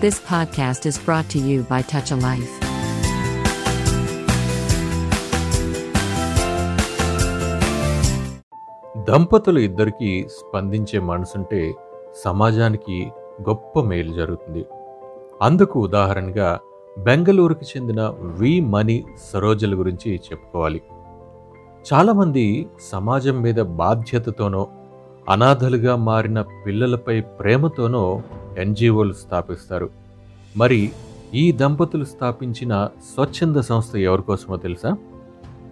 This podcast is brought to you by Touch a Life. దంపతులు ఇద్దరికీ స్పందించే మనసుంటే సమాజానికి గొప్ప మేలు జరుగుతుంది అందుకు ఉదాహరణగా బెంగళూరుకు చెందిన వి మణి సరోజల గురించి చెప్పుకోవాలి చాలామంది సమాజం మీద బాధ్యతతోనో అనాథలుగా మారిన పిల్లలపై ప్రేమతోనో ఎన్జిఓలు స్థాపిస్తారు. మరి ఈ దంపతులు స్థాపించిన స్వచ్ఛంద సంస్థ ఎవరి కోసమో తెలుసా?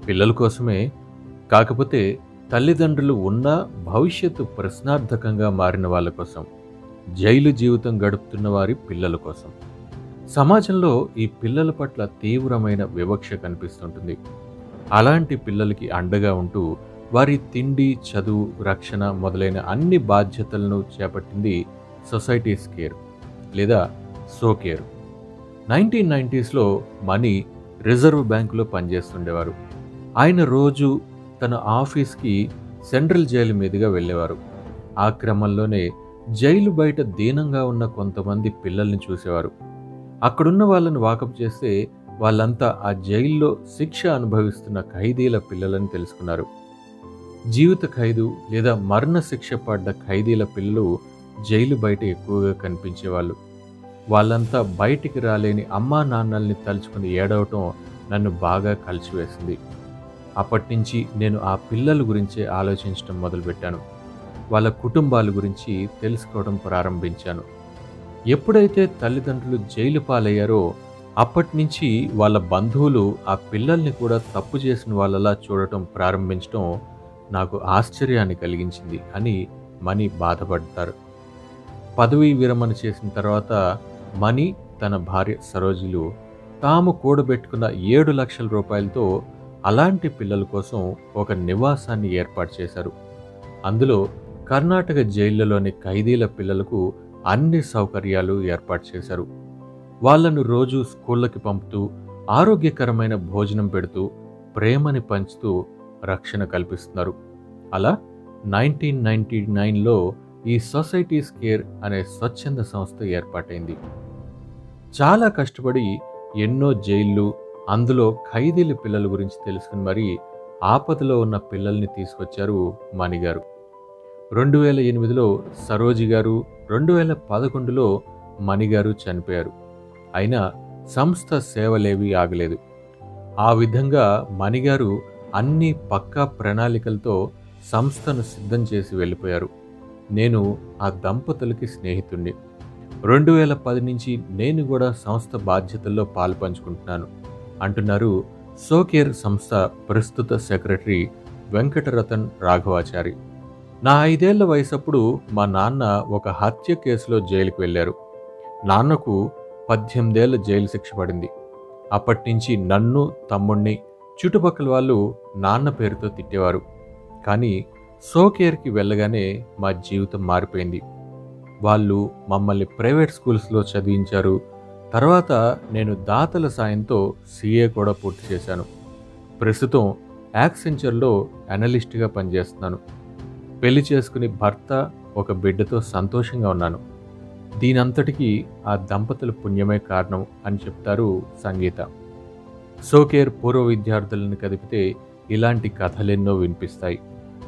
పిల్లల కోసమే. కాకపోతే తల్లిదండ్రులు ఉన్న భవిష్యత్తు ప్రశ్నార్థకంగా మారిన వాళ్ళ కోసం జైలు జీవితం గడుపుతున్న వారి పిల్లల కోసం. సమాజంలో ఈ పిల్లల పట్ల తీవ్రమైన వివక్ష కనిపిస్తుంటుంది. అలాంటి పిల్లలకి అండగా ఉంటూ వారి తిండి చదువు రక్షణ మొదలైన అన్ని బాధ్యతలను చేపట్టింది సొసైటీస్ కేర్ లేదా సో కేర్. నైన్టీన్ నైంటీస్లో మనీ రిజర్వ్ బ్యాంకులో పనిచేస్తుండేవారు. ఆయన రోజు తన ఆఫీస్కి సెంట్రల్ జైలు మీదుగా వెళ్ళేవారు. ఆ క్రమంలోనే జైలు బయట దీనంగా ఉన్న కొంతమంది పిల్లల్ని చూసేవారు. అక్కడున్న వాళ్ళని వాకప్ చేస్తే వాళ్ళంతా ఆ జైల్లో శిక్ష అనుభవిస్తున్న ఖైదీల పిల్లలని తెలుసుకున్నారు. జీవిత ఖైదు లేదా మరణ శిక్ష పడ్డ ఖైదీల పిల్లలు జైలు బయట ఎక్కువగా కనిపించేవాళ్ళు. వాళ్ళంతా బయటికి రాలేని అమ్మా నాన్నల్ని తలుచుకుని ఏడవటం నన్ను బాగా కలిసివేసింది. అప్పటి నుంచి నేను ఆ పిల్లల గురించే ఆలోచించడం మొదలుపెట్టాను. వాళ్ళ కుటుంబాల గురించి తెలుసుకోవడం ప్రారంభించాను. ఎప్పుడైతే తల్లిదండ్రులు జైలు పాలయ్యారో అప్పటి నుంచి వాళ్ళ బంధువులు ఆ పిల్లల్ని కూడా తప్పు చేసిన వాళ్ళలా చూడటం ప్రారంభించడం నాకు ఆశ్చర్యాన్ని కలిగించింది అని మణి బాధపడతారు. పదవీ విరమణ చేసిన తర్వాత మణి తన భార్య సరోజులు తాము కూడబెట్టుకున్న ఏడు లక్షల రూపాయలతో అలాంటి పిల్లల కోసం ఒక నివాసాన్ని ఏర్పాటు చేశారు. అందులో కర్ణాటక జైళ్ళలోని ఖైదీల పిల్లలకు అన్ని సౌకర్యాలు ఏర్పాటు చేశారు. వాళ్ళను రోజు స్కూళ్ళకి పంపుతూ ఆరోగ్యకరమైన భోజనం పెడుతూ ప్రేమని పంచుతూ రక్షణ కల్పిస్తున్నారు. అలా నైన్టీన్ నైన్టీ నైన్లో ఈ సొసైటీస్ కేర్ అనే స్వచ్ఛంద సంస్థ ఏర్పాటైంది. చాలా కష్టపడి ఎన్నో జైళ్ళు అందులో ఖైదీల పిల్లల గురించి తెలుసుకుని మరి ఆపదలో ఉన్న పిల్లల్ని తీసుకొచ్చారు మణిగారు రెండు వేల ఎనిమిదిలో సరోజి గారు రెండు వేల పదకొండులో మణిగారు చనిపోయారు. అయినా సంస్థ సేవలేవి ఆగలేదు. ఆ విధంగా మణిగారు అన్ని పక్కా ప్రణాళికలతో సంస్థను సిద్ధం చేసి వెళ్ళిపోయారు. నేను ఆ దంపతులకి స్నేహితుణ్ణి. రెండు వేల పది నుంచి నేను కూడా సంస్థ బాధ్యతల్లో పాలు పంచుకుంటున్నాను అంటున్నారు సోకేర్ సంస్థ ప్రస్తుత సెక్రటరీ వెంకటరతన్ రాఘవాచారి. నా ఐదేళ్ళ వయసప్పుడు మా నాన్న ఒక హత్య కేసులో జైలుకు వెళ్ళారు. నాన్నకు పద్దెనిమిదేళ్ళ జైలు శిక్ష పడింది. అప్పటి నుంచి నన్ను తమ్ముణ్ణి చుట్టుపక్కల వాళ్ళు నాన్న పేరుతో తిట్టేవారు. కానీ సోకేర్కి వెళ్ళగానే మా జీవితం మారిపోయింది. వాళ్ళు మమ్మల్ని ప్రైవేట్ స్కూల్స్లో చదివించారు. తర్వాత నేను దాతల సాయంతో సీఏ కూడా పూర్తి చేశాను. ప్రస్తుతం యాక్సెంచర్లో అనలిస్ట్గా పనిచేస్తున్నాను. పెళ్ళి చేసుకుని భర్త ఒక బిడ్డతో సంతోషంగా ఉన్నాను. దీనంతటికీ ఆ దంపతుల పుణ్యమే కారణం అని చెప్తారు సంగీత. సోకేర్ పూర్వ విద్యార్థులను కదిపితే ఇలాంటి కథలెన్నో వినిపిస్తాయి.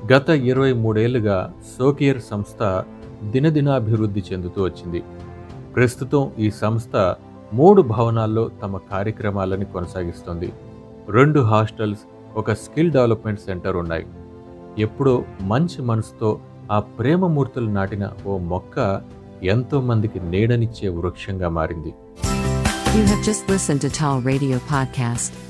గత ఇరవై మూడేళ్ళుగా సోకియర్ సంస్థ దినదినాభివృద్ధి చెందుతూ వచ్చింది. ప్రస్తుతం ఈ సంస్థ మూడు భవనాల్లో తమ కార్యక్రమాలను కొనసాగిస్తుంది. రెండు హాస్టల్స్ ఒక స్కిల్ డెవలప్మెంట్ సెంటర్ ఉన్నాయి. ఎప్పుడో మంచి మనసుతో ఆ ప్రేమమూర్తులు నాటిన ఓ మొక్క ఎంతో మందికి నీడనిచ్చే వృక్షంగా మారింది. You have just listened to Tall Radio Podcast.